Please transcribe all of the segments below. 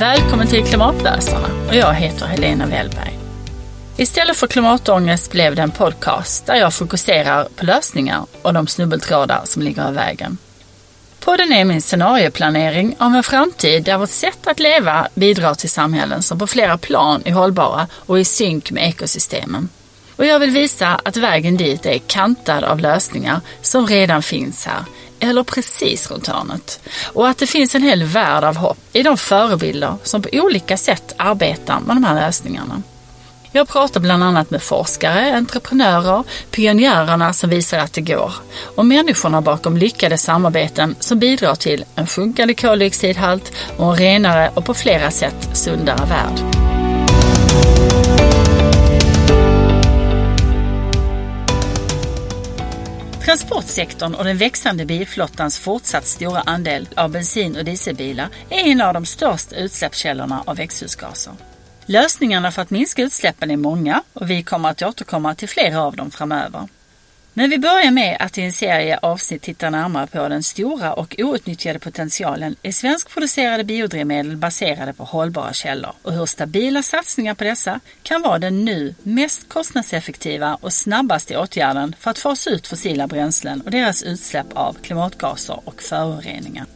Välkommen till Klimatläsarna och jag heter Helena Wellberg. Istället för klimatångest blev det en podcast där jag fokuserar på lösningar och de snubbeltrådar som ligger i vägen. Podden är min scenarioplanering av en framtid där vårt sätt att leva bidrar till samhällen som på flera plan är hållbara och i synk med ekosystemen. Och jag vill visa att vägen dit är kantad av lösningar som redan finns här eller precis runt hörnet. Och att det finns en hel värld av hopp i de förebilder som på olika sätt arbetar med de här lösningarna. Jag pratar bland annat med forskare, entreprenörer, pionjärerna som visar att det går och människorna bakom lyckade samarbeten som bidrar till en sjunkande koldioxidhalt och en renare och på flera sätt sundare värld. Transportsektorn och den växande bilflottans fortsatt stora andel av bensin och dieselbilar är en av de största utsläppskällorna av växthusgaser. Lösningarna för att minska utsläppen är många och vi kommer att återkomma till flera av dem framöver. Men vi börjar med att i en serie avsnitt titta närmare på den stora och outnyttjade potentialen i svenskproducerade biodrivmedel baserade på hållbara källor och hur stabila satsningar på dessa kan vara den nu mest kostnadseffektiva och snabbaste åtgärden för att fasa ut fossila bränslen och deras utsläpp av klimatgaser och föroreningar.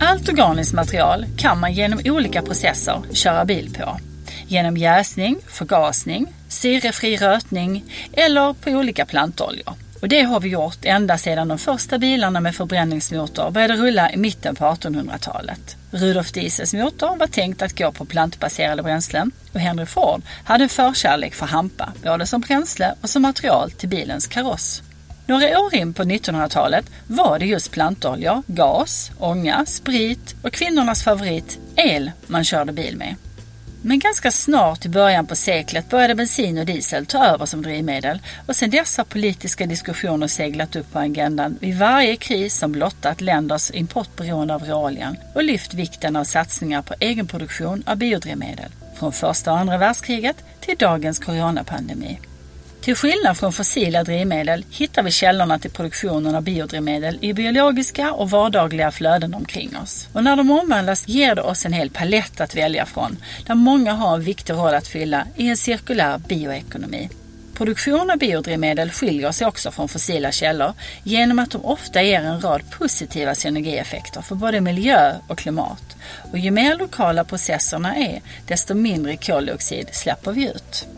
Allt organiskt material kan man genom olika processer köra bil på. Genom jäsning, förgasning, syrefri rötning eller på olika plantoljor. Och det har vi gjort ända sedan de första bilarna med förbränningsmotor började rulla i mitten på 1800-talet. Rudolf Diesels motor var tänkt att gå på plantbaserade bränslen och Henry Ford hade en förkärlek för hampa, både som bränsle och som material till bilens kaross. Några år in på 1900-talet var det just plantoljor, gas, ånga, sprit och kvinnornas favorit, el, man körde bil med. Men ganska snart i början på seklet började bensin och diesel ta över som drivmedel och sedan dess har politiska diskussioner seglat upp på agendan vid varje kris som blottat länders importberoende av råoljan och lyft vikten av satsningar på egenproduktion av biodrivmedel. Från första och andra världskriget till dagens coronapandemi. Till skillnad från fossila drivmedel hittar vi källorna till produktionen av biodrivmedel i biologiska och vardagliga flöden omkring oss. Och när de omvandlas ger det oss en hel palett att välja från, där många har en viktig roll att fylla i en cirkulär bioekonomi. Produktion av biodrivmedel skiljer sig också från fossila källor genom att de ofta ger en rad positiva synergieffekter för både miljö och klimat. Och ju mer lokala processerna är, desto mindre koldioxid släpper vi ut.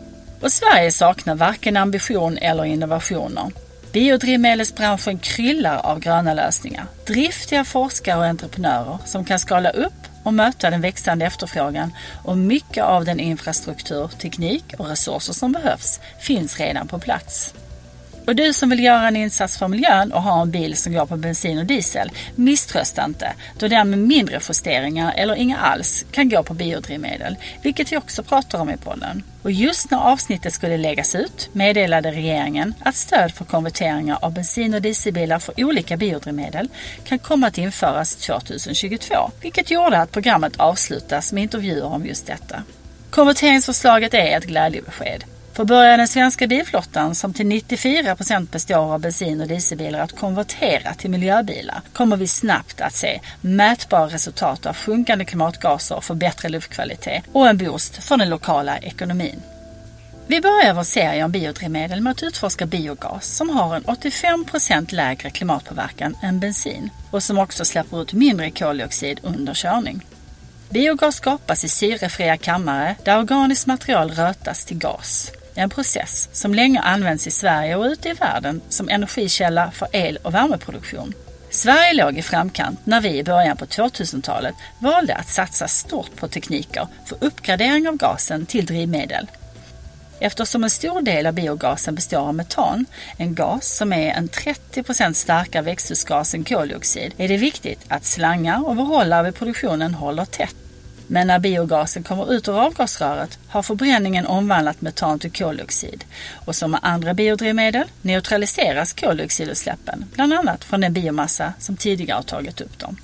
Och Sverige saknar varken ambition eller innovationer. Biodrivmedelsbranschen kryllar av gröna lösningar. Driftiga forskare och entreprenörer som kan skala upp och möta den växande efterfrågan och mycket av den infrastruktur, teknik och resurser som behövs finns redan på plats. Och du som vill göra en insats för miljön och ha en bil som går på bensin och diesel, misströsta inte då den med mindre justeringar eller inga alls kan gå på biodrivmedel, vilket vi också pratar om i podden. Och just när avsnittet skulle läggas ut meddelade regeringen att stöd för konverteringar av bensin och dieselbilar för olika biodrivmedel kan komma att införas 2022, vilket gjorde att programmet avslutas med intervjuer om just detta. Konverteringsförslaget är ett glädjebesked. För börjar den svenska bilflottan, som till 94 procent består av bensin och dieselbilar, att konvertera till miljöbilar kommer vi snabbt att se mätbara resultat av sjunkande klimatgaser för bättre luftkvalitet och en boost för den lokala ekonomin. Vi börjar vår serie om biodrivmedel med att utforska biogas som har en 85 procent lägre klimatpåverkan än bensin och som också släpper ut mindre koldioxid under körning. Biogas skapas i syrefria kammare där organiskt material rötas till gas. En process som länge använts i Sverige och ute i världen som energikälla för el och värmeproduktion. Sverige låg i framkant när vi i början på 2000-talet valde att satsa stort på tekniker för uppgradering av gasen till drivmedel. Eftersom en stor del av biogasen består av metan, en gas som är en 30% starkare växthusgas än koldioxid, är det viktigt att slangar och behållare vid produktionen håller tätt men när biogasen kommer ut ur avgasröret har förbränningen omvandlat metan till koldioxid och som med andra biodrivmedel neutraliseras koldioxidutsläppen, bland annat från den biomassa som tidigare har tagit upp dem.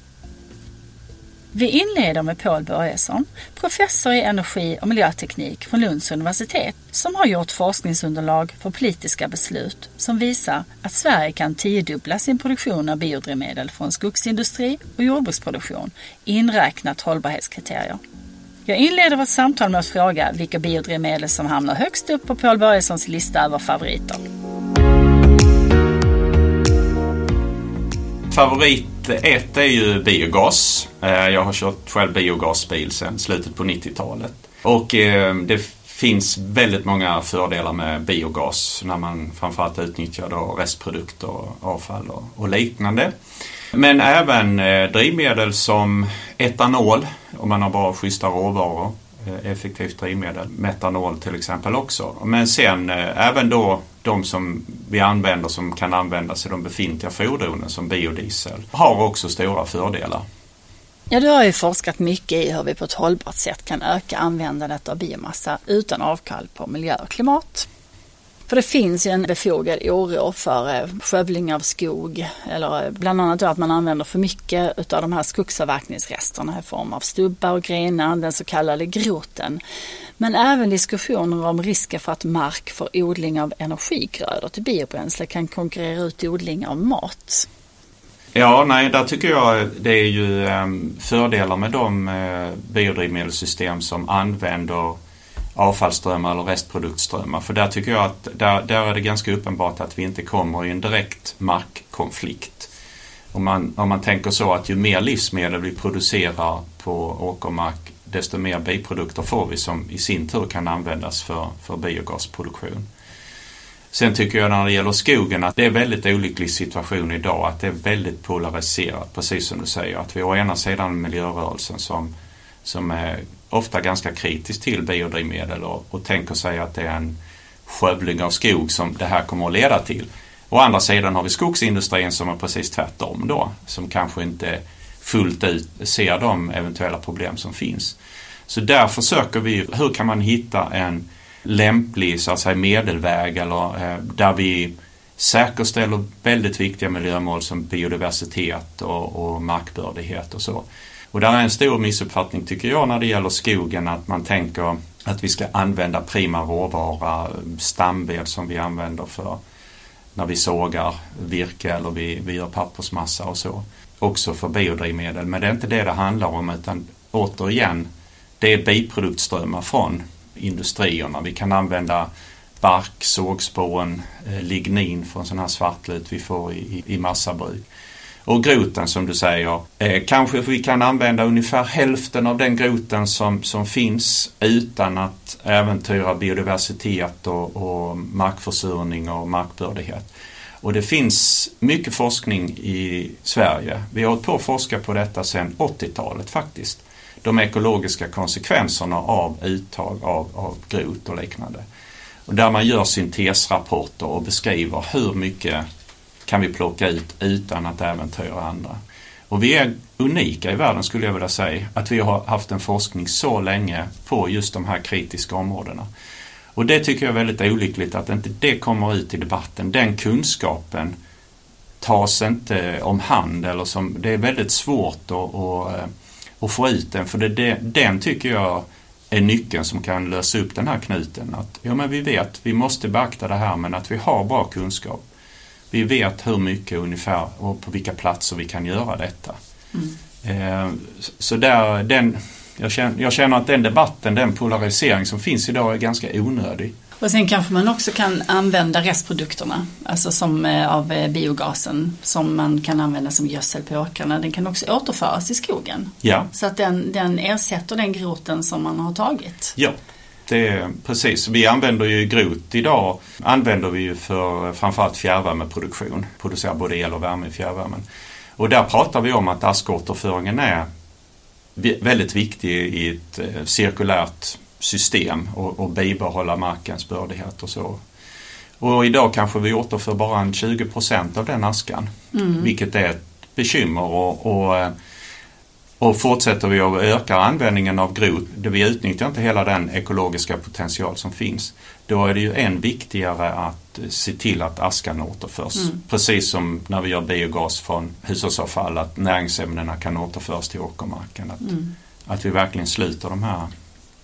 Vi inleder med Paul Börjesson, professor i energi och miljöteknik från Lunds universitet, som har gjort forskningsunderlag för politiska beslut som visar att Sverige kan tiodubbla sin produktion av biodrivmedel från skogsindustri och jordbruksproduktion, inräknat hållbarhetskriterier. Jag inleder vårt samtal med att fråga vilka biodrivmedel som hamnar högst upp på Paul Börjessons lista över favoriter. Favorit ett är ju biogas. Eh, jag har kört själv biogasbil sedan slutet på 90-talet. Och eh, det finns väldigt många fördelar med biogas när man framförallt utnyttjar då restprodukter, avfall och liknande. Men även eh, drivmedel som etanol om man har bra schyssta råvaror. Effektivt drivmedel. Metanol till exempel också. Men sen även då de som vi använder som kan användas i de befintliga fordonen som biodiesel har också stora fördelar. Ja, du har ju forskat mycket i hur vi på ett hållbart sätt kan öka användandet av biomassa utan avkall på miljö och klimat. För det finns ju en befogad oro för eh, skövling av skog eller eh, bland annat att man använder för mycket av de här skogsavverkningsresterna i form av stubbar och grenar, den så kallade groten. Men även diskussioner om risken för att mark för odling av energigrödor till biobränsle kan konkurrera ut odling av mat. Ja, nej, där tycker jag det är ju ehm, fördelar med de eh, biodrivmedelssystem som använder avfallsströmmar eller restproduktströmmar. För där tycker jag att där, där är det ganska uppenbart att vi inte kommer i en direkt markkonflikt. Om man, om man tänker så att ju mer livsmedel vi producerar på åkermark desto mer biprodukter får vi som i sin tur kan användas för, för biogasproduktion. Sen tycker jag när det gäller skogen att det är en väldigt olycklig situation idag. Att det är väldigt polariserat, precis som du säger. Att vi å ena sidan miljörörelsen som, som är ofta ganska kritisk till biodrivmedel och, och tänker sig att det är en skövling av skog som det här kommer att leda till. Å andra sidan har vi skogsindustrin som är precis tvärtom då. Som kanske inte fullt ut ser de eventuella problem som finns. Så där försöker vi, hur kan man hitta en lämplig så att säga, medelväg eller eh, där vi säkerställer väldigt viktiga miljömål som biodiversitet och, och markbördighet och så. Och där är en stor missuppfattning tycker jag när det gäller skogen att man tänker att vi ska använda prima råvara, stamved som vi använder för när vi sågar virke eller vi, vi gör pappersmassa och så. Också för biodrivmedel. Men det är inte det det handlar om utan återigen det är biproduktströmmar från industrierna. Vi kan använda bark, sågspån, eh, lignin från sån här svartlut vi får i, i massabruk. Och groten som du säger, eh, kanske vi kan använda ungefär hälften av den groten som, som finns utan att äventyra biodiversitet och, och markförsurning och markbördighet. Och det finns mycket forskning i Sverige. Vi har hållit på att forska på detta sedan 80-talet faktiskt. De ekologiska konsekvenserna av uttag av, av grot och liknande. Och där man gör syntesrapporter och beskriver hur mycket kan vi plocka ut utan att äventyra andra. Och vi är unika i världen skulle jag vilja säga, att vi har haft en forskning så länge på just de här kritiska områdena. Och det tycker jag är väldigt olyckligt att inte det kommer ut i debatten. Den kunskapen tas inte om hand eller som, det är väldigt svårt att, att, eh, att få ut den för det, den tycker jag är nyckeln som kan lösa upp den här knuten. Att, ja men vi vet, vi måste beakta det här men att vi har bra kunskap. Vi vet hur mycket ungefär och på vilka platser vi kan göra detta. Mm. Eh, så där, den, jag, känner, jag känner att den debatten, den polarisering som finns idag är ganska onödig. Och sen kanske man också kan använda restprodukterna, alltså som eh, av eh, biogasen som man kan använda som gödsel på åkrarna. Den kan också återföras i skogen. Ja. Så att den, den ersätter den groten som man har tagit. Ja, det är precis. Vi använder ju grot idag använder vi ju för framförallt fjärrvärmeproduktion. Producerar både el och värme i fjärrvärmen. Och där pratar vi om att askåterföringen är väldigt viktig i ett eh, cirkulärt system och, och bibehålla markens bördighet och så. Och idag kanske vi återför bara en 20 av den askan. Mm. Vilket är ett bekymmer och, och, Och fortsätter vi att öka användningen av grot, då vi utnyttjar inte hela den ekologiska potential som finns, då är det ju än viktigare att se till att askan återförs. Mm. Precis som när vi gör biogas från hushållsavfall, att näringsämnena kan återföras till åkermarken. Att, mm. att vi verkligen sluter de här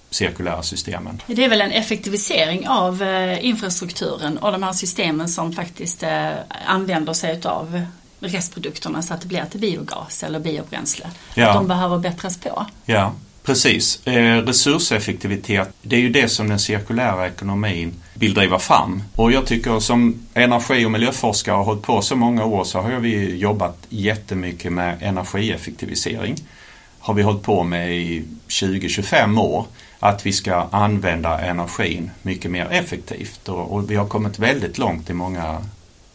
cirkulära systemen. Det är väl en effektivisering av eh, infrastrukturen och de här systemen som faktiskt eh, använder sig av restprodukterna så att det blir till biogas eller biobränsle. Ja. De behöver bättras på. Ja, precis. Eh, resurseffektivitet, det är ju det som den cirkulära ekonomin vill driva fram. Och jag tycker som energi och miljöforskare har hållit på så många år så har vi jobbat jättemycket med energieffektivisering. Har vi hållit på med i 20-25 år att vi ska använda energin mycket mer effektivt och, och vi har kommit väldigt långt i många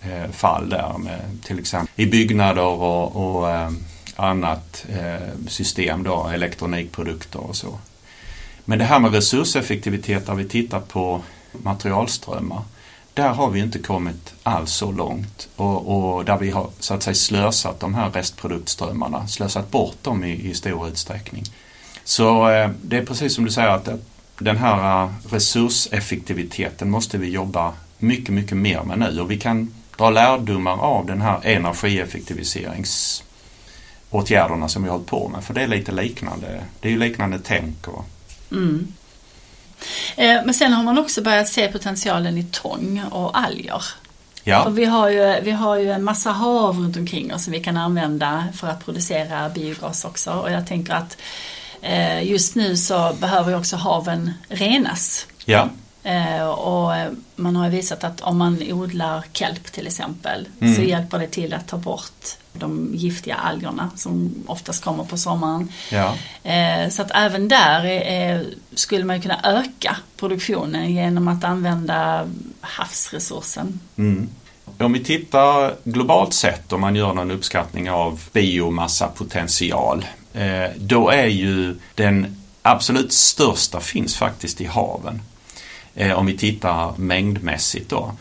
Eh, fall där med till exempel i byggnader och, och eh, annat eh, system då, elektronikprodukter och så. Men det här med resurseffektivitet där vi tittar på materialströmmar där har vi inte kommit alls så långt och, och, där vi har så att säga slösat de här restproduktströmmarna, slösat bort dem i, i stor utsträckning. Så eh, det är precis som du säger att den här eh, resurseffektiviteten måste vi jobba mycket, mycket mer med nu och vi kan dra lärdomar av den här energieffektiviseringsåtgärderna som vi har hållit på med. För det är lite liknande. Det är ju liknande tänk. Och... Mm. Eh, men sen har man också börjat se potentialen i tång och alger. Ja. För vi, har ju, vi har ju en massa hav runt omkring oss som vi kan använda för att producera biogas också. Och jag tänker att eh, just nu så behöver också haven renas. Ja. Eh, och man har visat att om man odlar kelp till exempel mm. så hjälper det till att ta bort de giftiga algerna som oftast kommer på sommaren. Ja. Eh, så att även där är, skulle man kunna öka produktionen genom att använda havsresursen. Mm. Om vi tittar globalt sett om man gör någon uppskattning av biomassapotential eh, då är ju den absolut största finns faktiskt i haven. Eh, om vi tittar mängdmässigt då.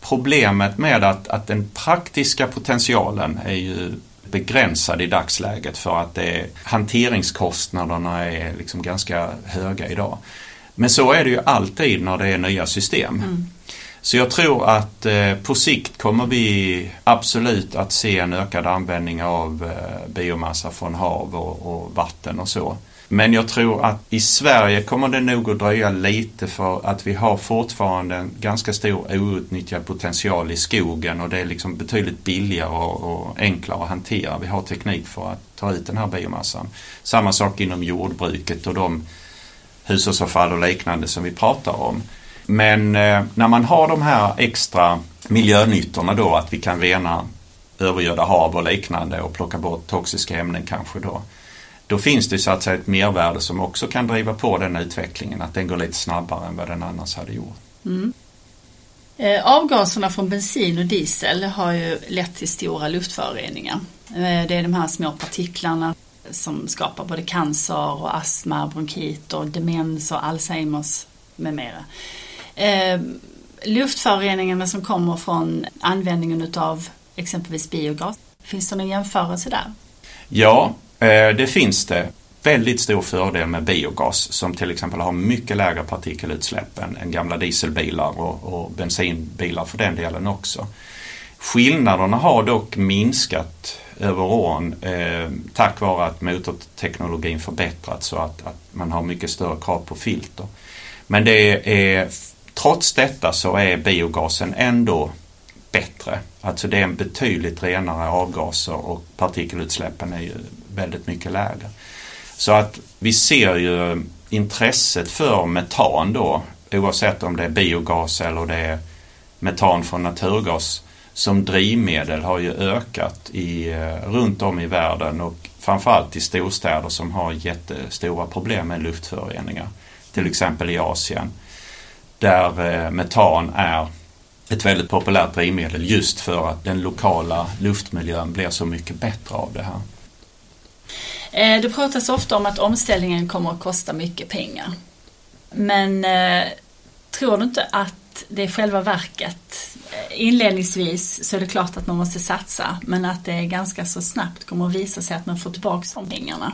Problemet med att, att den praktiska potentialen är ju begränsad i dagsläget för att det, hanteringskostnaderna är liksom ganska höga idag. Men så är det ju alltid när det är nya system. Mm. Så jag tror att eh, på sikt kommer vi absolut att se en ökad användning av eh, biomassa från hav och, och vatten och så. Men jag tror att i Sverige kommer det nog att dröja lite för att vi har fortfarande en ganska stor outnyttjad potential i skogen och det är liksom betydligt billigare och, enklare att hantera. Vi har teknik för att ta ut den här biomassan. Samma sak inom jordbruket och de hushållsavfall och liknande som vi pratar om. Men eh, när man har de här extra miljönyttorna då att vi kan rena övergödda hav och liknande och plocka bort toxiska ämnen kanske då då finns det så att säga ett mervärde som också kan driva på den utvecklingen, att den går lite snabbare än vad den annars hade gjort. Mm. Eh, avgaserna från bensin och diesel har ju lett till stora luftföroreningar. Eh, det är de här små partiklarna som skapar både cancer och astma, bronkit och demens och Alzheimers med mera. Eh, luftföroreningarna som kommer från användningen utav exempelvis biogas, finns det någon jämförelse där? Ja, Eh, det finns det väldigt stor fördel med biogas som till exempel har mycket lägre partikelutsläpp än, än gamla dieselbilar och, och bensinbilar för den delen också. Skillnaderna har dock minskat över åren eh, tack vare att motorteknologin förbättrats så att, att, man har mycket större krav på filter. Men det är, trots detta så är biogasen ändå bättre. Alltså det är en betydligt renare avgaser och partikelutsläppen är ju väldigt mycket lägre. Så att vi ser ju intresset för metan då oavsett om det är biogas eller det är metan från naturgas som drivmedel har ju ökat i, eh, runt om i världen och framförallt i storstäder som har jättestora problem med luftföroreningar. Till exempel i Asien där eh, metan är ett väldigt populärt drivmedel just för att den lokala luftmiljön blir så mycket bättre av det här. Eh, det pratas ofta om att omställningen kommer att kosta mycket pengar. Men eh, tror du inte att det är själva verket? Eh, inledningsvis så är det klart att man måste satsa men att det ganska så snabbt kommer att visa sig att man får tillbaka de pengarna.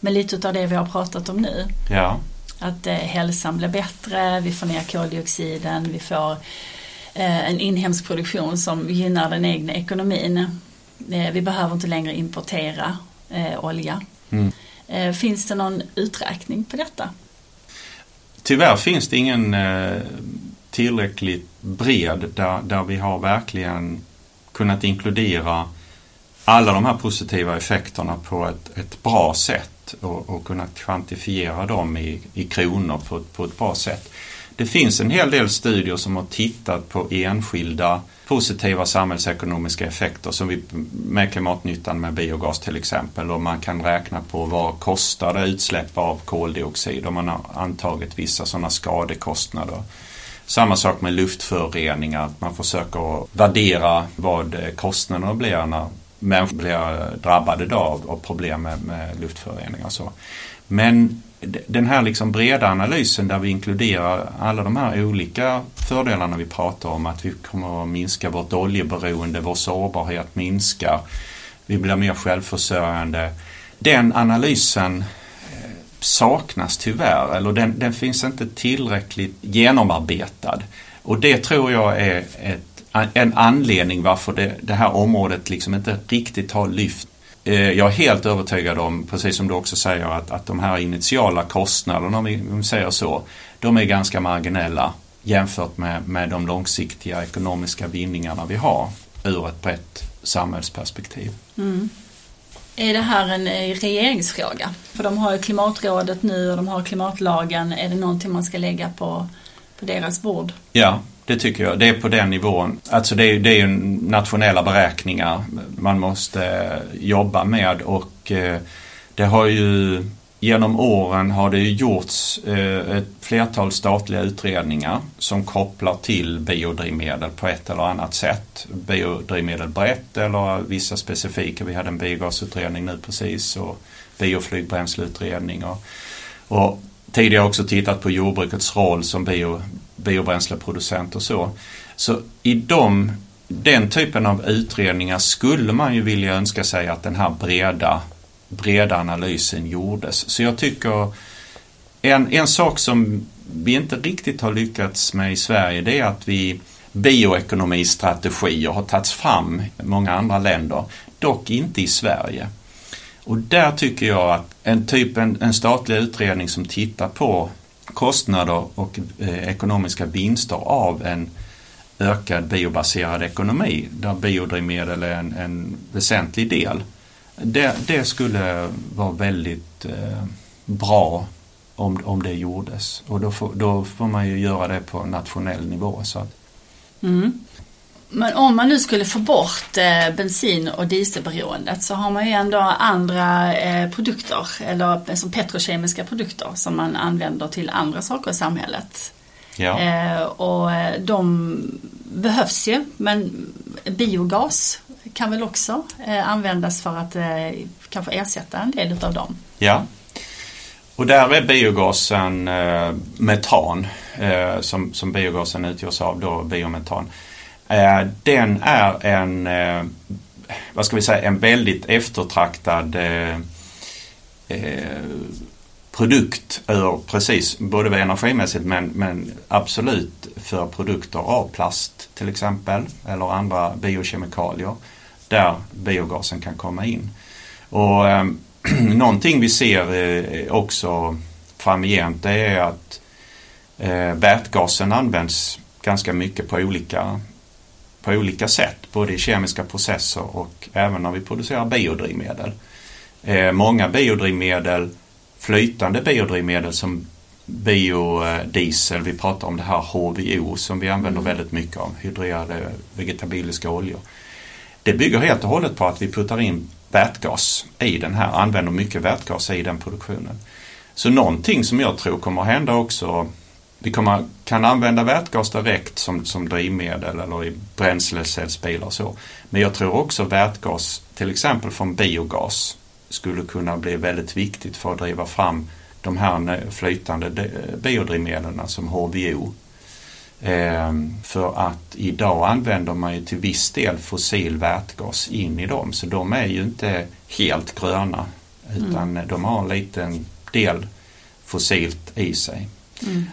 med lite av det vi har pratat om nu. Ja. Att eh, hälsan blir bättre, vi får ner koldioxiden, vi får eh, en inhemsk produktion som gynnar den egna ekonomin. Eh, vi behöver inte längre importera olja. Mm. Finns det någon uträkning på detta? Tyvärr finns det ingen eh, tillräckligt bred där, där vi har verkligen kunnat inkludera alla de här positiva effekterna på ett, ett bra sätt och, och kunnat kvantifiera dem i, i kronor på, på ett bra sätt. Det finns en hel del studier som har tittat på enskilda positiva samhällsekonomiska effekter som vi, med klimatnyttan med biogas till exempel och man kan räkna på vad kostar det utsläpp av koldioxid och man har antagit vissa sådana skadekostnader. Samma sak med luftföroreningar, man försöker värdera vad kostnaderna blir när människor blir drabbade av, av problem med, med luftföroreningar så. Men den här liksom breda analysen där vi inkluderar alla de här olika fördelarna vi pratar om, att vi kommer att minska vårt oljeberoende, vår sårbarhet minskar, vi blir mer självförsörjande. Den analysen eh, saknas tyvärr, eller den, den finns inte tillräckligt genomarbetad. Och det tror jag är ett en anledning varför det, det här området liksom inte riktigt har lyft jag är helt övertygad om, precis som du också säger, att, att de här initiala kostnaderna, om vi säger så, de är ganska marginella jämfört med, med de långsiktiga ekonomiska vinningarna vi har ur ett brett samhällsperspektiv. Mm. Är det här en eh, regeringsfråga? För de har ju klimatrådet nu och de har klimatlagen. Är det någonting man ska lägga på, på deras bord? Ja, det tycker jag. Det är på den nivån. Alltså det är, det är ju nationella beräkningar man måste eh, jobba med och eh, det har ju genom åren har det ju gjorts eh, ett flertal statliga utredningar som kopplar till biodrivmedel på ett eller annat sätt. Biodrivmedel brett eller vissa specifika. Vi hade en biogasutredning nu precis och bioflygbränsleutredning. Och, och tidigare också tittat på jordbrukets roll som bio, biobränsleproducent och så. Så i de, den typen av utredningar skulle man ju vilja önska sig att den här breda, breda analysen gjordes. Så jag tycker en, en sak som vi inte riktigt har lyckats med i Sverige det är att vi bioekonomistrategier har tagits fram i många andra länder, dock inte i Sverige. Och där tycker jag att en typ en, en statlig utredning som tittar på kostnader och eh, ekonomiska vinster av en ökad biobaserad ekonomi där biodrivmedel är en, en väsentlig del. Det, det, skulle vara väldigt eh, bra om, om det gjordes och då får, då får man ju göra det på nationell nivå. Så att. Mm. Men om man nu skulle få bort eh, bensin och dieselberoendet så har man ju ändå andra eh, produkter eller som petrokemiska produkter som man använder till andra saker i samhället. Ja. Eh, och de behövs ju men biogas kan väl också användas för att kanske ersätta en del utav dem. Ja, och där är biogasen metan som, som biogasen utgörs av då, biometan. Eh, den är en, eh, vad ska vi säga, en väldigt eftertraktad eh, produkt ur precis, både energimässigt men, men absolut för produkter av plast till exempel eller andra biokemikalier där biogasen kan komma in. Och eh, Någonting vi ser eh, också framgent det är att eh, vätgasen används ganska mycket på olika på olika sätt, både i kemiska processer och även när vi producerar biodrivmedel. Eh, många biodrivmedel, flytande biodrivmedel som biodiesel, vi pratar om det här HVO som vi använder mm. väldigt mycket av, hydrerade vegetabiliska oljor. Det bygger helt och hållet på att vi puttar in vätgas i den här, använder mycket vätgas i den produktionen. Så någonting som jag tror kommer att hända också vi kommer, kan använda vätgas direkt som, som drivmedel eller i bränslecellsbilar och så. Men jag tror också vätgas, till exempel från biogas, skulle kunna bli väldigt viktigt för att driva fram de här flytande biodrivmedlen som HVO. Ehm, för att idag använder man ju till viss del fossil vätgas in i dem så de är ju inte helt gröna utan mm. de har en liten del fossilt i sig. Mm.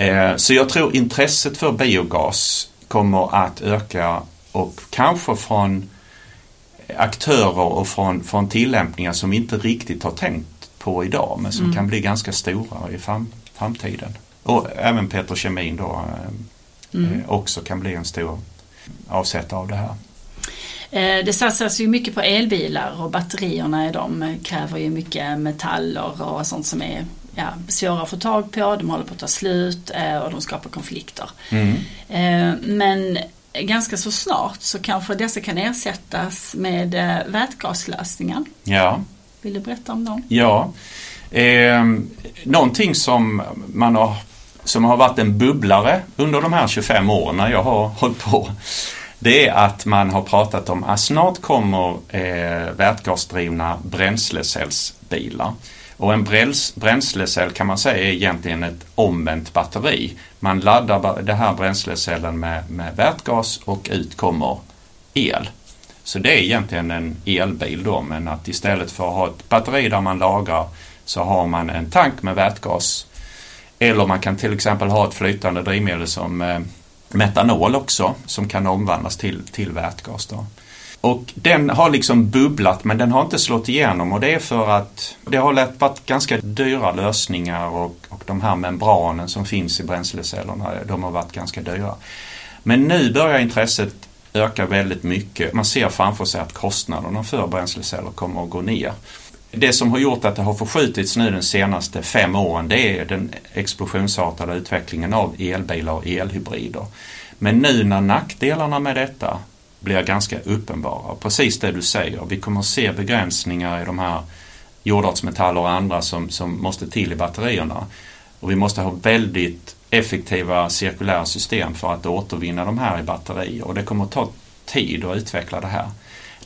Eh, så jag tror intresset för biogas kommer att öka och kanske från aktörer och från, från tillämpningar som vi inte riktigt har tänkt på idag men som mm. kan bli ganska stora i fram, framtiden. Och även petrokemin då eh, mm. Eh, också kan bli en stor avsättare av det här. Det satsas ju mycket på elbilar och batterierna de kräver ju mycket metaller och sånt som är ja, svåra att få tag på, de håller på att ta slut och de skapar konflikter. Mm. Men ganska så snart så kanske dessa kan ersättas med vätgaslösningar. Ja. Vill du berätta om dem? Ja. Eh, någonting som man har som har varit en bubblare under de här 25 åren när jag har hållit på. Det är att man har pratat om att snart kommer eh, vätgasdrivna bränslecellsbilar. Och en bränslecell kan man säga är egentligen ett omvänt batteri. Man laddar den här bränslecellen med, med vätgas och ut kommer el. Så det är egentligen en elbil då men att istället för att ha ett batteri där man lagrar så har man en tank med vätgas. Eller man kan till exempel ha ett flytande drivmedel som eh, metanol också som kan omvandlas till, till vätgas. Då. Och den har liksom bubblat men den har inte slått igenom och det är för att det har varit ganska dyra lösningar och, och de här membranen som finns i bränslecellerna de har varit ganska dyra. Men nu börjar intresset öka väldigt mycket. Man ser framför sig att kostnaderna för bränsleceller kommer att gå ner. Det som har gjort att det har förskjutits nu de senaste fem åren det är den explosionsartade utvecklingen av elbilar och elhybrider. Men nu när nackdelarna med detta blir ganska uppenbara, precis det du säger, vi kommer att se begränsningar i de här jordartsmetaller och andra som, som måste till i batterierna. Och vi måste ha väldigt effektiva cirkulära system för att återvinna de här i batterier. Och det kommer att ta tid att utveckla det här.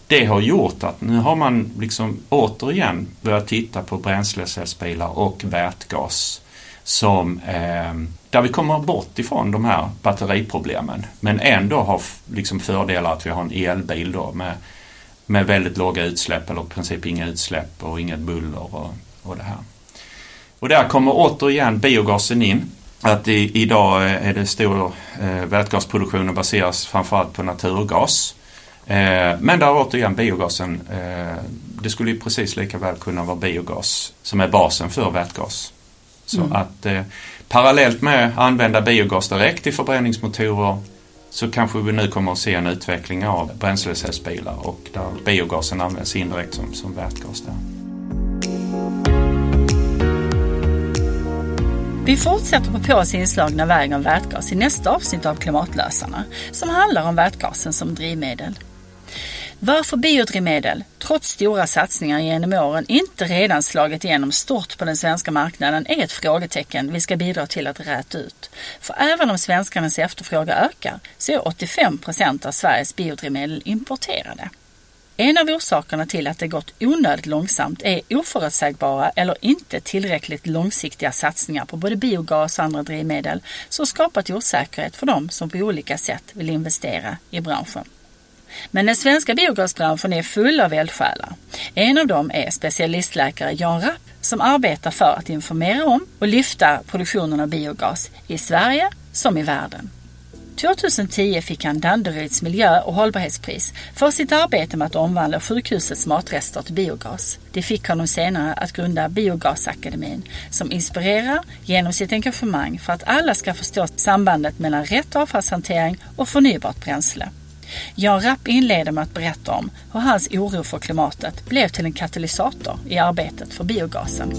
Det har gjort att nu har man liksom återigen börjat titta på bränslecellsbilar och vätgas som eh, där vi kommer bort ifrån de här batteriproblemen men ändå har liksom fördelar att vi har en elbil då med, med väldigt låga utsläpp eller i princip inga utsläpp och inget buller och, och det här. Och där kommer återigen biogasen in. Att i, idag är det stor eh, vätgasproduktion baseras framförallt på naturgas. Eh, men där återigen biogasen, eh, det skulle ju precis lika väl kunna vara biogas som är basen för vätgas. Så mm. att eh, parallellt med att använda biogas direkt i förbränningsmotorer så kanske vi nu kommer att se en utveckling av bränslecellsbilar och där biogasen används indirekt som, som vätgas. Där. Vi fortsätter på Pås inslagna väg om vätgas i nästa avsnitt av Klimatlösarna som handlar om vätgasen som drivmedel. Varför biodrivmedel, trots stora satsningar genom åren, inte redan slagit igenom stort på den svenska marknaden är ett frågetecken vi ska bidra till att räta ut. För även om svenskarnas efterfrågan ökar så är 85 procent av Sveriges biodrivmedel importerade. En av orsakerna till att det gått onödigt långsamt är oförutsägbara eller inte tillräckligt långsiktiga satsningar på både biogas och andra drivmedel som skapat osäkerhet för dem som på olika sätt vill investera i branschen. Men den svenska biogasbranschen är full av eldsjälar. En av dem är specialistläkare Jan Rapp som arbetar för att informera om och lyfta produktionen av biogas i Sverige som i världen. 2010 fick han Danderyds miljö och hållbarhetspris för sitt arbete med att omvandla sjukhusets matrester till biogas. Det fick honom senare att grunda Biogasakademin som inspirerar genom sitt engagemang för att alla ska förstå sambandet mellan rätt avfallshantering och förnybart bränsle. Jan Rapp inleder med att berätta om hur hans oro för klimatet blev till en katalysator i arbetet för biogasen.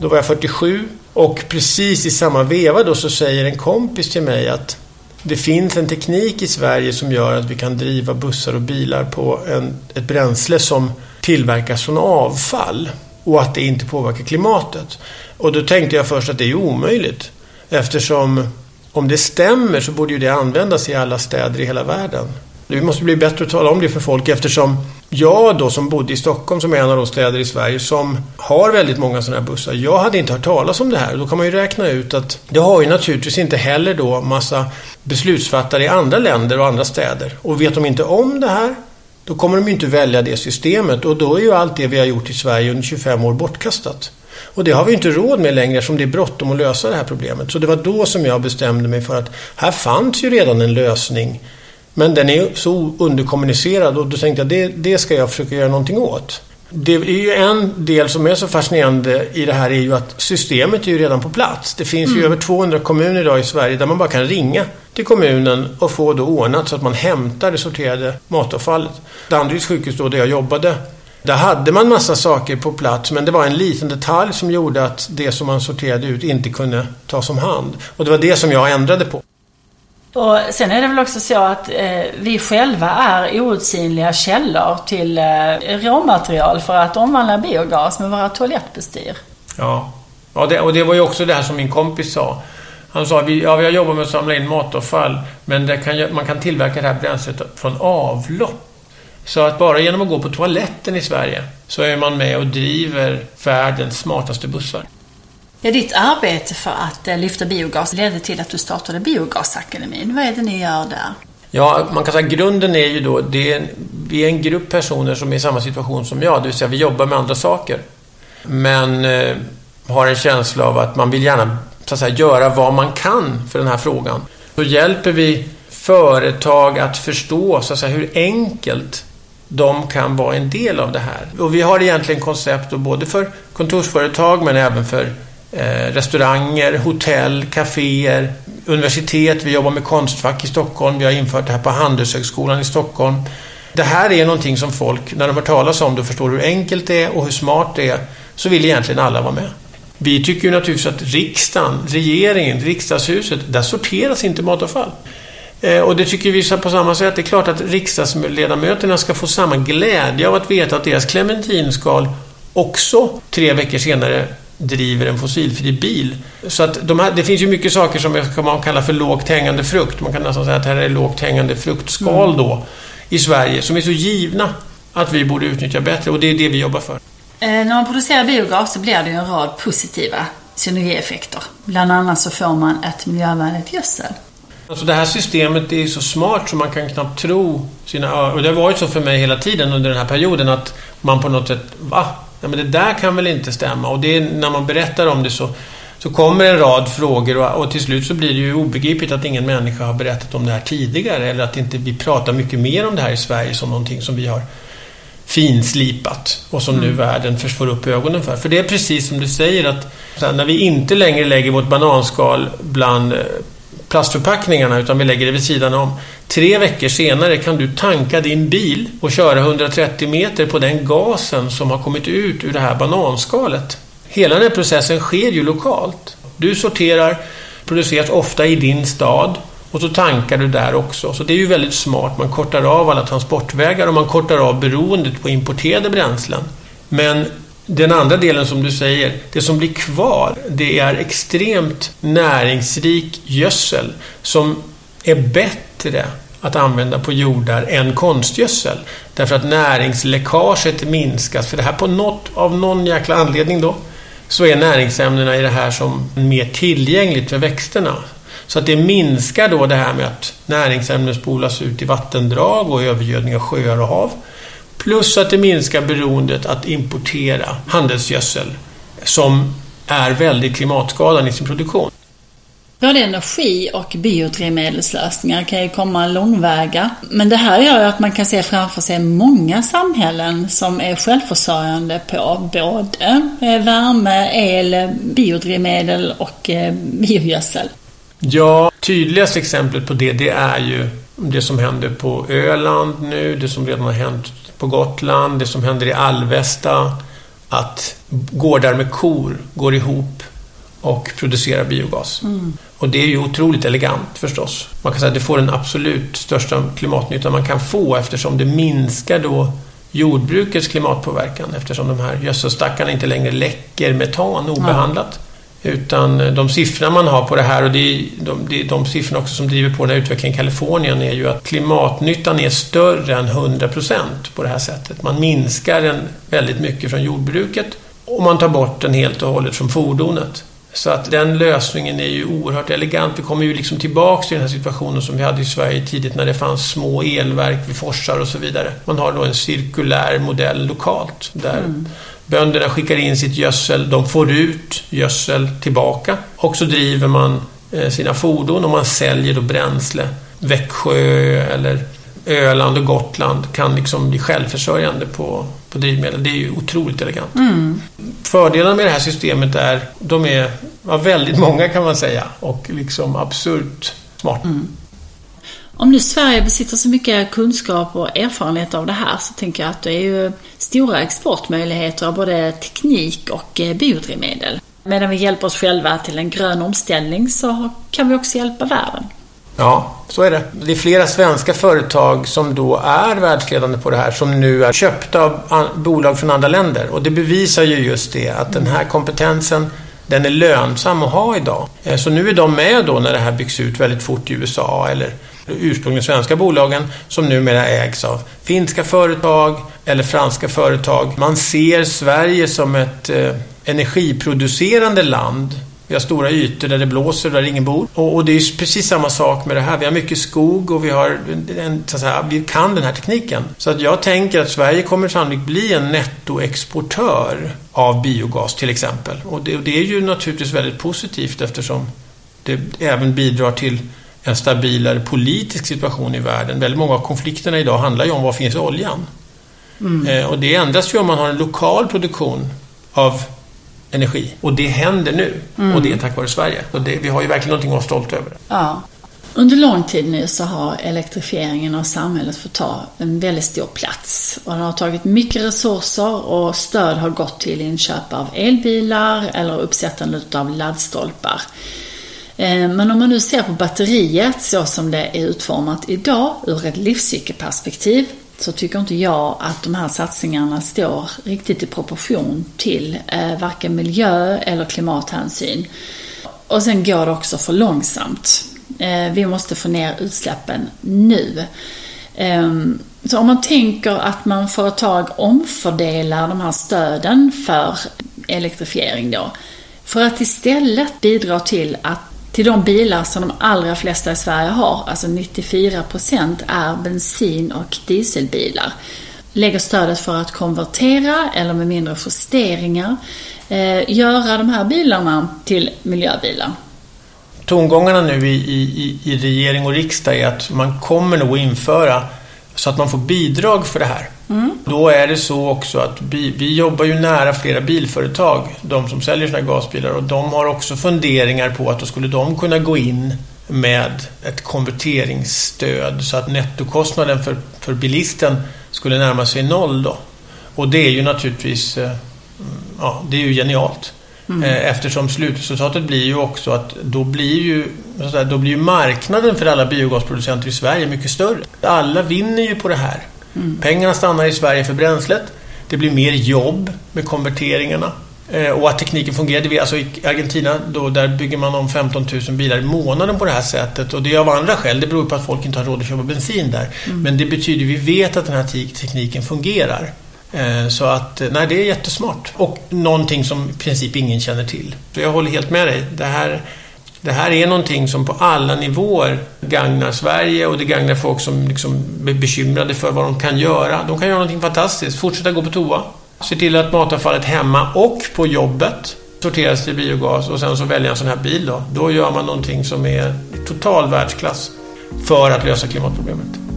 Då var jag 47 och precis i samma veva då så säger en kompis till mig att det finns en teknik i Sverige som gör att vi kan driva bussar och bilar på en, ett bränsle som tillverkas från avfall och att det inte påverkar klimatet. Och då tänkte jag först att det är omöjligt eftersom om det stämmer så borde ju det användas i alla städer i hela världen. Vi måste bli bättre att tala om det för folk eftersom jag då som bodde i Stockholm som är en av de städer i Sverige som har väldigt många sådana här bussar. Jag hade inte hört talas om det här. Då kan man ju räkna ut att det har ju naturligtvis inte heller då massa beslutsfattare i andra länder och andra städer. Och vet de inte om det här då kommer de ju inte välja det systemet och då är ju allt det vi har gjort i Sverige under 25 år bortkastat. Och det har vi inte råd med längre eftersom det är bråttom att lösa det här problemet. Så det var då som jag bestämde mig för att här fanns ju redan en lösning. Men den är så underkommunicerad och då tänkte jag det, det ska jag försöka göra någonting åt. Det är ju en del som är så fascinerande i det här är ju att systemet är ju redan på plats. Det finns mm. ju över 200 kommuner idag i Sverige där man bara kan ringa till kommunen och få det ordnat så att man hämtar det sorterade matavfallet. Danderyds sjukhus då där jag jobbade där hade man massa saker på plats men det var en liten detalj som gjorde att det som man sorterade ut inte kunde tas om hand. Och det var det som jag ändrade på. Och sen är det väl också så att eh, vi själva är outsinliga källor till eh, råmaterial för att omvandla biogas med våra toalettbestyr. Ja, ja det, och det var ju också det här som min kompis sa. Han sa vi, ja, vi har jobbat med att samla in matavfall men kan, man kan tillverka det här bränslet från avlopp. Så att bara genom att gå på toaletten i Sverige så är man med och driver världens smartaste bussar. Ja, ditt arbete för att eh, lyfta biogas ledde till att du startade Biogasakademin. Vad är det ni gör där? Ja, man kan säga grunden är ju då, det är en, vi är en grupp personer som är i samma situation som jag, det vill säga vi jobbar med andra saker. Men eh, har en känsla av att man vill gärna så att säga, göra vad man kan för den här frågan. Så hjälper vi företag att förstå så att säga, hur enkelt de kan vara en del av det här. Och vi har egentligen koncept både för kontorsföretag men även för eh, restauranger, hotell, kaféer, universitet. Vi jobbar med Konstfack i Stockholm. Vi har infört det här på Handelshögskolan i Stockholm. Det här är någonting som folk, när de hör talas om det och förstår hur enkelt det är och hur smart det är, så vill egentligen alla vara med. Vi tycker ju naturligtvis att riksdagen, regeringen, riksdagshuset, där sorteras inte matavfall. Eh, och det tycker vi på samma sätt. Det är klart att riksdagsledamöterna ska få samma glädje av att veta att deras clementinskal också tre veckor senare driver en fossilfri bil. Så att de här, det finns ju mycket saker som man kallar för lågt hängande frukt. Man kan nästan säga att det här är lågt hängande fruktskal mm. då i Sverige som är så givna att vi borde utnyttja bättre och det är det vi jobbar för. Eh, när man producerar biogas så blir det ju en rad positiva synergieffekter. Bland annat så får man ett miljövänligt gödsel. Alltså det här systemet är så smart så man kan knappt tro sina. Och det har varit så för mig hela tiden under den här perioden att man på något sätt, va? Nej, men det där kan väl inte stämma? Och det är, när man berättar om det så, så kommer en rad frågor och, och till slut så blir det ju obegripligt att ingen människa har berättat om det här tidigare eller att inte vi pratar mycket mer om det här i Sverige som någonting som vi har finslipat och som mm. nu världen får upp ögonen för. För det är precis som du säger att när vi inte längre lägger vårt bananskal bland eh, plastförpackningarna utan vi lägger det vid sidan om. Tre veckor senare kan du tanka din bil och köra 130 meter på den gasen som har kommit ut ur det här bananskalet. Hela den här processen sker ju lokalt. Du sorterar, produceras ofta i din stad och så tankar du där också. Så det är ju väldigt smart. Man kortar av alla transportvägar och man kortar av beroendet på importerade bränslen. Men den andra delen som du säger, det som blir kvar, det är extremt näringsrik gödsel som är bättre att använda på jordar än konstgödsel. Därför att näringsläckaget minskas. För det här på något, av någon jäkla anledning då, så är näringsämnena i det här som mer tillgängligt för växterna. Så att det minskar då det här med att näringsämnen spolas ut i vattendrag och övergödning av sjöar och hav. Plus att det minskar beroendet att importera handelsgödsel som är väldigt klimatskadande i sin produktion. Både energi och biodrivmedelslösningar kan ju komma långväga. Men det här gör ju att man kan se framför sig många samhällen som är självförsörjande på både eh, värme, el, biodrivmedel och eh, biogödsel. Ja, tydligast exempel på det, det är ju det som händer på Öland nu, det som redan har hänt på Gotland, det som händer i Alvesta, att gårdar med kor går ihop och producerar biogas. Mm. Och det är ju otroligt elegant förstås. Man kan säga att det får den absolut största klimatnytta man kan få eftersom det minskar då jordbrukets klimatpåverkan eftersom de här gödselstackarna inte längre läcker metan obehandlat. Ja. Utan eh, de siffror man har på det här och det är de, de, de siffrorna också som driver på den här utvecklingen i Kalifornien är ju att klimatnyttan är större än 100% på det här sättet. Man minskar den väldigt mycket från jordbruket och man tar bort den helt och hållet från fordonet. Så att den lösningen är ju oerhört elegant. Vi kommer ju liksom tillbaks till den här situationen som vi hade i Sverige tidigt när det fanns små elverk vid forsar och så vidare. Man har då en cirkulär modell lokalt där mm bönderna skickar in sitt gödsel, de får ut gödsel tillbaka och så driver man eh, sina fordon och man säljer då bränsle. Växjö eller Öland och Gotland kan liksom bli självförsörjande på, på drivmedel. Det är ju otroligt elegant. Mm. Fördelarna med det här systemet är, de är ja, väldigt många kan man säga och liksom absurt smarta. Mm. Om nu Sverige besitter så mycket kunskap och erfarenhet av det här så tänker jag att det är ju stora exportmöjligheter av både teknik och eh, biodrivmedel. Medan vi hjälper oss själva till en grön omställning så kan vi också hjälpa världen. Ja, så är det. Det är flera svenska företag som då är världsledande på det här som nu är köpta av bolag från andra länder. Och det bevisar ju just det, att den här kompetensen den är lönsam att ha idag. Eh, så nu är de med då när det här byggs ut väldigt fort i USA eller ursprungligen svenska bolagen som numera ägs av finska företag eller franska företag. Man ser Sverige som ett eh, energiproducerande land vi har stora ytor där det blåser och där ingen bor. Och, och det är precis samma sak med det här. Vi har mycket skog och vi, har en, så att säga, vi kan den här tekniken. Så att jag tänker att Sverige kommer sannolikt bli en nettoexportör av biogas till exempel. Och det, och det är ju naturligtvis väldigt positivt eftersom det även bidrar till en stabilare politisk situation i världen. Väldigt många av konflikterna idag handlar ju om var finns oljan? Mm. Eh, och det ändras ju om man har en lokal produktion av energi. Och det händer nu. Mm. Och det är tack vare Sverige. Och det, vi har ju verkligen någonting att vara stolta över. Ja. Under lång tid nu så har elektrifieringen av samhället fått ta en väldigt stor plats. Och den har tagit mycket resurser och stöd har gått till inköp av elbilar eller uppsättande av laddstolpar. Eh, men om man nu ser på batteriet så som det är utformat idag ur ett livscykelperspektiv så tycker inte jag att de här satsningarna står riktigt i proportion till eh, varken miljö eller klimathänsyn. Och sen går det också för långsamt. Eh, vi måste få ner utsläppen nu. Eh, så om man tänker att man för ett tag omfördelar de här stöden för elektrifiering då, för att istället bidra till att till de bilar som de allra flesta i Sverige har, alltså 94% är bensin och dieselbilar. Lägger stödet för att konvertera eller med mindre justeringar eh, göra de här bilarna till miljöbilar. Tongångarna nu i, i, i regering och riksdag är att man kommer nog införa så att man får bidrag för det här. Mm. Då är det så också att vi, vi jobbar ju nära flera bilföretag, de som säljer här gasbilar och de har också funderingar på att då skulle de kunna gå in med ett konverteringsstöd så att nettokostnaden för, för bilisten skulle närma sig noll då. Och det är ju naturligtvis eh, ja, det är ju genialt. Mm. Eh, eftersom slutresultatet blir ju också att då blir ju, då blir ju marknaden för alla biogasproducenter i Sverige mycket större. Alla vinner ju på det här. Mm. Pengarna stannar i Sverige för bränslet. Det blir mer jobb med konverteringarna. Eh, och att tekniken fungerar. Alltså I Argentina då, där bygger man om 15 000 bilar i månaden på det här sättet. Och det är av andra skäl. Det beror på att folk inte har råd att köpa bensin där. Mm. Men det betyder, vi vet att den här tekniken fungerar. Eh, så att, eh, nej det är jättesmart. Och någonting som i princip ingen känner till. Så jag håller helt med dig. Det här det här är någonting som på alla nivåer gagnar Sverige och det gagnar folk som liksom är bekymrade för vad de kan göra. De kan göra någonting fantastiskt. Fortsätta gå på toa. Se till att matavfallet hemma och på jobbet sorteras till biogas och sen så välja en sån här bil då. Då gör man någonting som är total världsklass för att lösa klimatproblemet.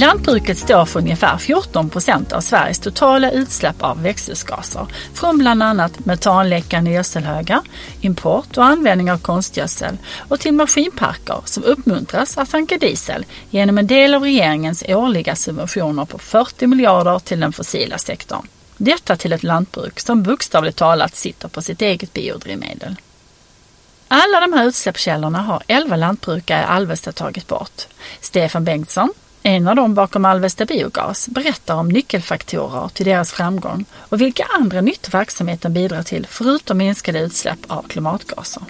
Lantbruket står för ungefär 14 procent av Sveriges totala utsläpp av växthusgaser från bland annat metanläckande gödselhögar, import och användning av konstgödsel och till maskinparker som uppmuntras att tanka diesel genom en del av regeringens årliga subventioner på 40 miljarder till den fossila sektorn. Detta till ett lantbruk som bokstavligt talat sitter på sitt eget biodrivmedel. Alla de här utsläppskällorna har 11 lantbrukare i Alvesta tagit bort. Stefan Bengtsson, en av dem bakom Alvesta Biogas berättar om nyckelfaktorer till deras framgång och vilka andra nyttor verksamheten bidrar till förutom minskade utsläpp av klimatgaser.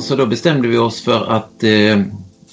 Så då bestämde vi oss för att eh,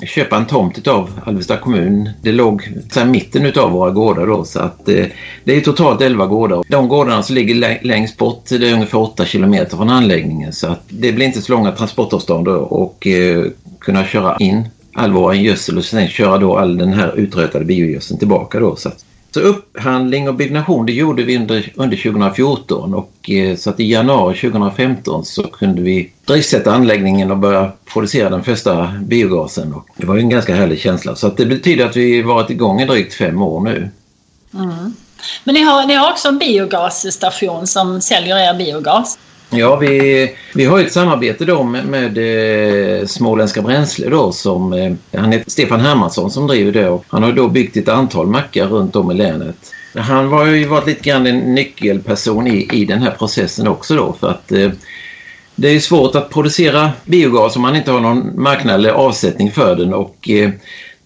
köpa en tomt av Alvesta kommun. Det låg så här, mitten utav våra gårdar då så att eh, det är totalt 11 gårdar. De gårdarna som ligger längst bort det är ungefär 8 kilometer från anläggningen så att det blir inte så långa transportavstånd och eh, kunna köra in all vår gödsel och sen köra då all den här utrötade biogödseln tillbaka då. Så, att, så upphandling och byggnation det gjorde vi under, under 2014 och eh, så att i januari 2015 så kunde vi driftsätta anläggningen och börja producera den första biogasen. Och det var ju en ganska härlig känsla så att det betyder att vi varit igång i drygt fem år nu. Mm. Men ni har, ni har också en biogasstation som säljer er biogas? Ja, vi, vi har ett samarbete då med, med eh, Småländska Bränsle då som eh, han heter Stefan Hermansson som driver det och han har då byggt ett antal mackar runt om i länet. Han har ju varit lite grann en nyckelperson i, i den här processen också då för att eh, det är svårt att producera biogas om man inte har någon marknad eller avsättning för den och eh,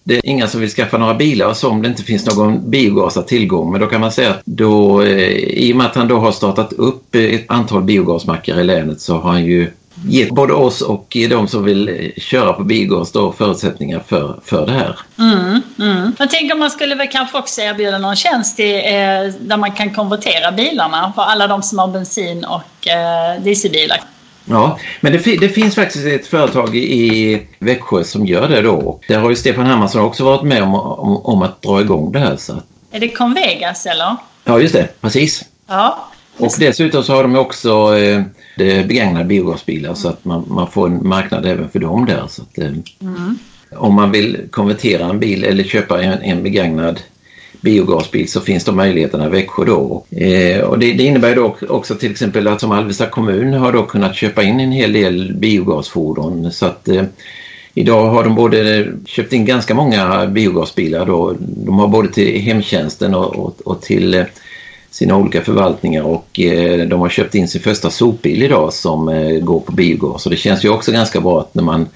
det är inga som vill skaffa några bilar så om det inte finns någon biogas att tillgå. Men då kan man säga att då, eh, i och med att han då har startat upp eh, ett antal biogasmackar i länet så har han ju gett både oss och de som vill eh, köra på biogas då förutsättningar för, för det här. Mm, mm. Jag tänker man skulle väl kanske också erbjuda någon tjänst i, eh, där man kan konvertera bilarna för alla de som har bensin och eh, dieselbilar. Ja, men det, det, finns faktiskt ett företag i Växjö som gör det då. Där har ju Stefan Hermansson också varit med om, om, om att dra igång det här. Så. Är det Convegas eller? Ja, just det. Precis. Ja. Och dessutom så har de också eh, begagnade biogasbilar så att man, man, får en marknad även för dem där. Så att, eh, mm. Om man vill konvertera en bil eller köpa en, en begagnad biogasbil så finns de möjligheterna i Växjö då. Eh, och det, det, innebär då också till exempel att som Alvesta kommun har då kunnat köpa in en hel del biogasfordon så att eh, Idag har de både köpt in ganska många biogasbilar då. De har både till hemtjänsten och, och, och till eh, sina olika förvaltningar och eh, de har köpt in sin första sopbil idag som eh, går på biogas. Och det känns ju också ganska bra att när man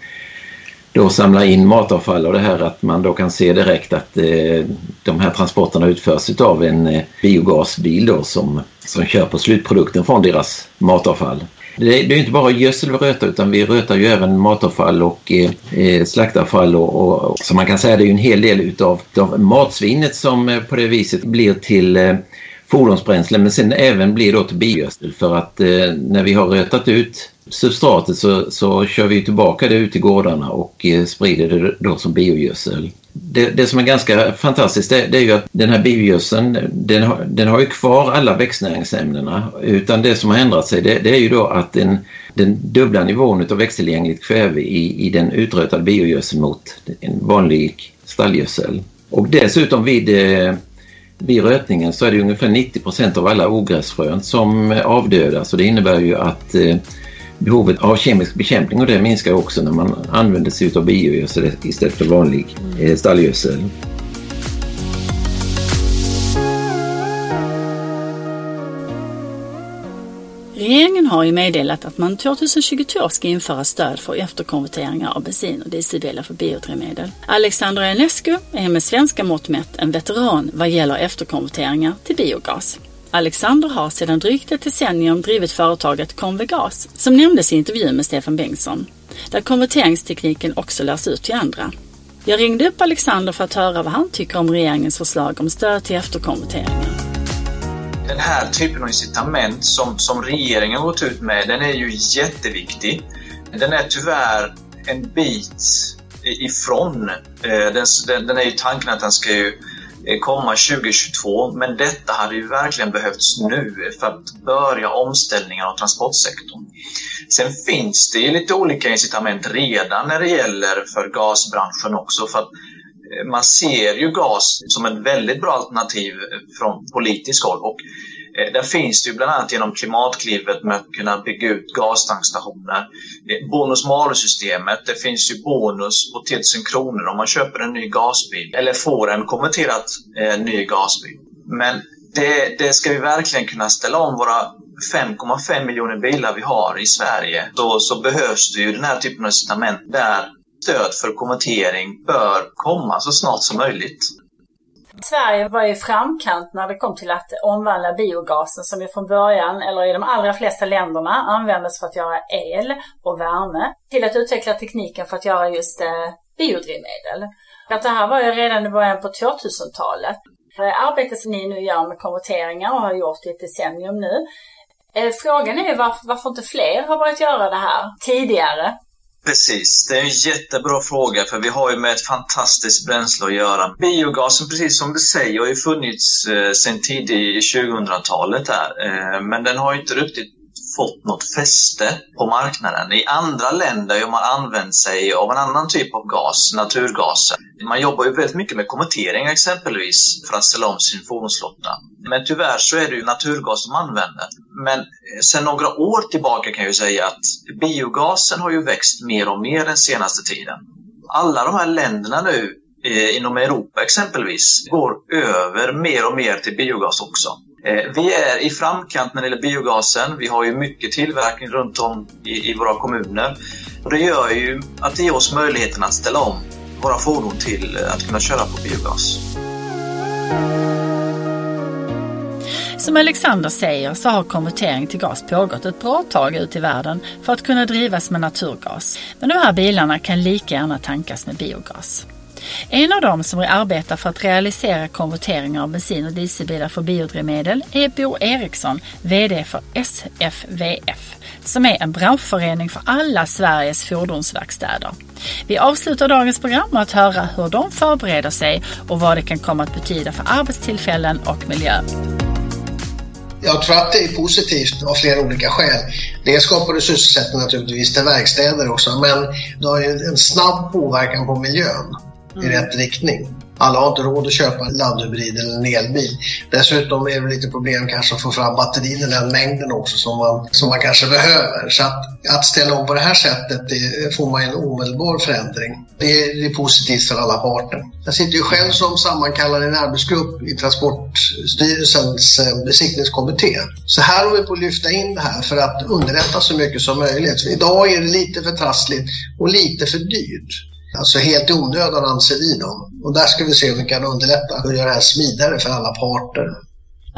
då samla in matavfall och det här att man då kan se direkt att eh, de här transporterna utförs av en eh, biogasbil då som, som kör på slutprodukten från deras matavfall. Det, det är inte bara gödsel vi rötar utan vi rötar ju även matavfall och eh, eh, slaktavfall och, och, och, så man kan säga det är ju en hel del utav, utav matsvinnet som eh, på det viset blir till eh, fordonsbränsle men sen även blir då till biogödsel för att eh, när vi har rötat ut substratet så, så kör vi tillbaka det ut i gårdarna och eh, sprider det då som biogödsel. Det, det som är ganska fantastiskt det, det, är ju att den här biogödseln den, har, den har ju kvar alla växtnäringsämnena utan det som har ändrat sig det, det är ju då att den, den dubbla nivån av växtillgängligt kväve i, i den utrötade biogödseln mot en vanlig stallgödsel. Och dessutom vid eh, vid rötningen så är det ungefär 90% av alla ogräsfrön som avdödas och det innebär ju att eh, behovet av kemisk bekämpning och det minskar också när man använder sig av biogödsel istället för vanlig eh, stallgödsel. Regeringen har ju meddelat att man 2022 ska införa stöd för efterkonverteringar av bensin och dieselbilar för biodrivmedel. Alexandra Enescu är med svenska mått mätt en veteran vad gäller efterkonverteringar till biogas. Alexander har sedan drygt ett decennium drivit företaget Convegas, som nämndes i intervjun med Stefan Bengtsson, där konverteringstekniken också lärs ut till andra. Jag ringde upp Alexander för att höra vad han tycker om regeringens förslag om stöd till efterkonverteringar. Den här typen av incitament som, som regeringen har gått ut med, den är ju jätteviktig. Den är tyvärr en bit ifrån. Eh, den, den, den är ju tanken att den ska ju Eh, komma 2022 men detta hade ju verkligen behövts nu för att börja omställningen av transportsektorn. Sen finns det ju lite olika incitament redan när det gäller för gasbranschen också för att eh, man ser ju gas som ett väldigt bra alternativ från politiskt håll och Eh, där finns det ju bland annat genom Klimatklivet med att kunna bygga ut gastankstationer. Bonus-malus-systemet, det finns ju bonus på 1000 kronor om man köper en ny gasbil eller får en konverterad eh, ny gasbil. Men det, det ska vi verkligen kunna ställa om våra 5,5 miljoner bilar vi har i Sverige. Då så behövs det ju den här typen av incitament där stöd för konvertering bör komma så snart som möjligt. Sverige var i framkant när det kom till att omvandla biogasen som ju från början, eller i de allra flesta länderna, användes för att göra el och värme till att utveckla tekniken för att göra just eh, biodrivmedel. Att det här var ju redan i början på 2000-talet. Arbetet som ni nu gör med konverteringar och har gjort i ett decennium nu. Eh, frågan är varför, varför inte fler har börjat göra det här tidigare? Precis, det är en jättebra fråga för vi har ju med ett fantastiskt bränsle att göra. Biogasen, precis som du säger, har ju funnits eh, sedan tidigt 2000-talet där, Eh, men den har ju inte riktigt fått något fäste på marknaden. I andra länder har man använt sig av en annan typ av gas, naturgasen. Man jobbar ju väldigt mycket med konvertering exempelvis för att ställa om sin fordonsflotta. Men tyvärr så är det ju naturgas de använder. Men eh, sedan några år tillbaka kan jag ju säga att biogasen har ju växt mer och mer den senaste tiden. Alla de här länderna nu eh, inom Europa exempelvis går över mer och mer till biogas också. Eh, vi är i framkant när det gäller biogasen. Vi har ju mycket tillverkning runt om i, i våra kommuner. Och det gör ju att det ger oss möjligheten att ställa om våra fordon till eh, att kunna köra på biogas. Som Alexander säger så har konvertering till gas pågått ett bra tag ute i världen för att kunna drivas med naturgas. Men de här bilarna kan lika gärna tankas med biogas. En av dem som arbetar för att realisera konverteringar av bensin och dieselbilar för biodrivmedel är Bo Eriksson, VD för SFVF, som är en branschförening för alla Sveriges fordonsverkstäder. Vi avslutar dagens program med att höra hur de förbereder sig och vad det kan komma att betyda för arbetstillfällen och miljö. Jag tror att det är positivt av flera olika skäl. Det skapar sysselsättning naturligtvis till verkstäder också, men det har ju en snabb påverkan på miljön i rätt riktning. Alla har inte råd att köpa en laddhybrid eller en elbil. Dessutom är det lite problem kanske att få fram batterier i den mängden också som man, som man kanske behöver. Så att, att ställa om på det här sättet det får man en omedelbar förändring. Det är, det är positivt för alla parter. Jag sitter ju själv som sammankallad i en arbetsgrupp i Transportstyrelsens eh, besiktningskommitté. Så här har vi på att lyfta in det här för att underlätta så mycket som möjligt. För idag är det lite för trassligt och lite för dyrt. Alltså helt i onödan anser vi dem. Och där ska vi se om vi kan underlätta och göra det här smidigare för alla parter.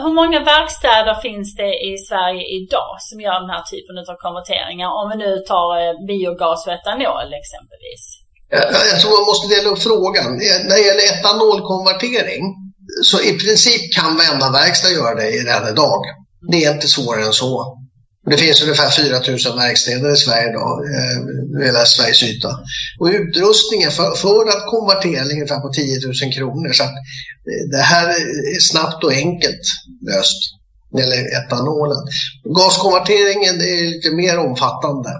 Hur många verkstäder finns det i Sverige idag som gör den här typen av konverteringar? Om vi nu tar eh, biogas och etanol exempelvis. Jag, jag tror man måste dela upp frågan. När det gäller etanolkonvertering så i princip kan varenda verkstad göra det redan idag. Det är inte svårare än så. Det finns ungefär 4 000 verkstäder i Sverige idag, eh, hela Sveriges yta. Och utrustningen för, för att konvertera är ungefär på 10 000 kronor. Så att eh, det här är snabbt och enkelt löst när det gäller etanolen. Gaskonverteringen är lite mer omfattande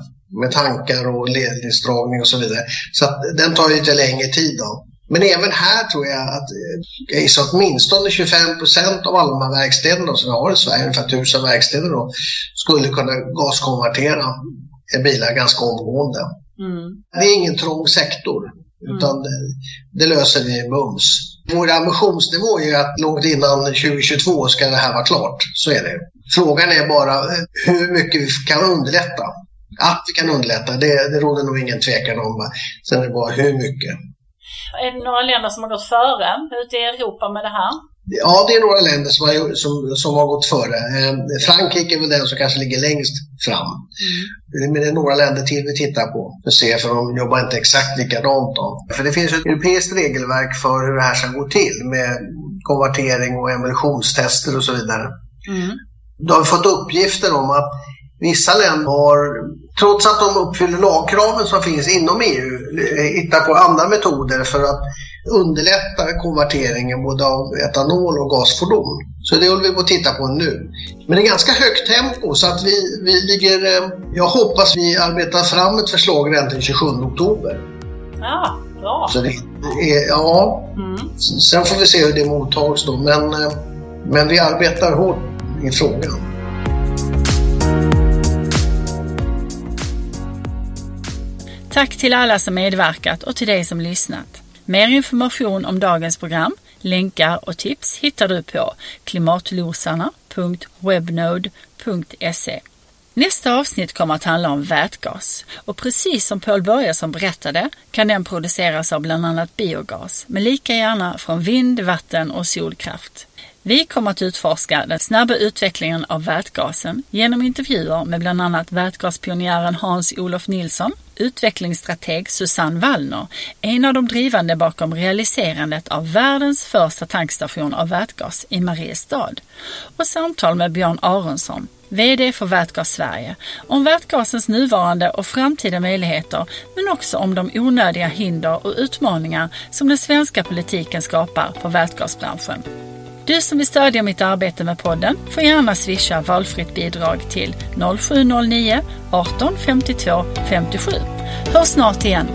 med tankar och ledningsdragning och så vidare. Så att den tar lite längre tid. Då. Men även här tror jag att jag gissar att åtminstone 25 procent av alla de här verkstäderna som vi har i Sverige, ungefär 1000 verkstäder då, skulle kunna gaskonvertera bilar ganska omgående. Mm. Det är ingen trång sektor, utan mm. det, det, löser vi bums. Vår ambitionsnivå är att långt innan 2022 ska det här vara klart. Så är det. Frågan är bara hur mycket vi kan underlätta. Att vi kan underlätta, det, det råder nog ingen tvekan om. Sen är det bara hur mycket. Är det några länder som har gått före ute i Europa med det här? Ja, det är några länder som har, som, som har gått före. Eh, Frankrike är väl den som kanske ligger längst fram. Mm. Men det är några länder till vi tittar på för att se, för de jobbar inte exakt likadant. Då. För det finns ett europeiskt regelverk för hur det här ska gå till med konvertering och emulsionstester och så vidare. Mm. Då har vi fått uppgifter om att vissa länder har trots att de uppfyller lagkraven som finns inom EU, hittar på andra metoder för att underlätta konverteringen både av etanol och gasfordon. Så det håller vi på att titta på nu. Men det är ganska högt tempo så att vi, vi ligger... Eh, jag hoppas vi arbetar fram ett förslag redan den 27 oktober. Ja, bra. Så det är, ja, mm. sen får vi se hur det mottags då. Men, eh, men vi arbetar hårt i frågan. Tack till alla som medverkat och till dig som lyssnat. Mer information om dagens program, länkar och tips hittar du på klimatlosarna.webnode.se. Nästa avsnitt kommer att handla om vätgas och precis som Paul Börjesson berättade kan den produceras av bland annat biogas, men lika gärna från vind, vatten och solkraft. Vi kommer att utforska den snabba utvecklingen av vätgasen genom intervjuer med bland annat vätgaspionjären Hans-Olof Nilsson, utvecklingsstrateg Susanne Wallner, en av de drivande bakom realiserandet av världens första tankstation av vätgas i Mariestad, och samtal med Björn Aronsson, VD för Vätgas Sverige, om vätgasens nuvarande och framtida möjligheter men också om de onödiga hinder och utmaningar som den svenska politiken skapar på vätgasbranschen. Du som vill stödja mitt arbete med podden får gärna swisha valfritt bidrag till 0709 18 52 57. Hör snart igen.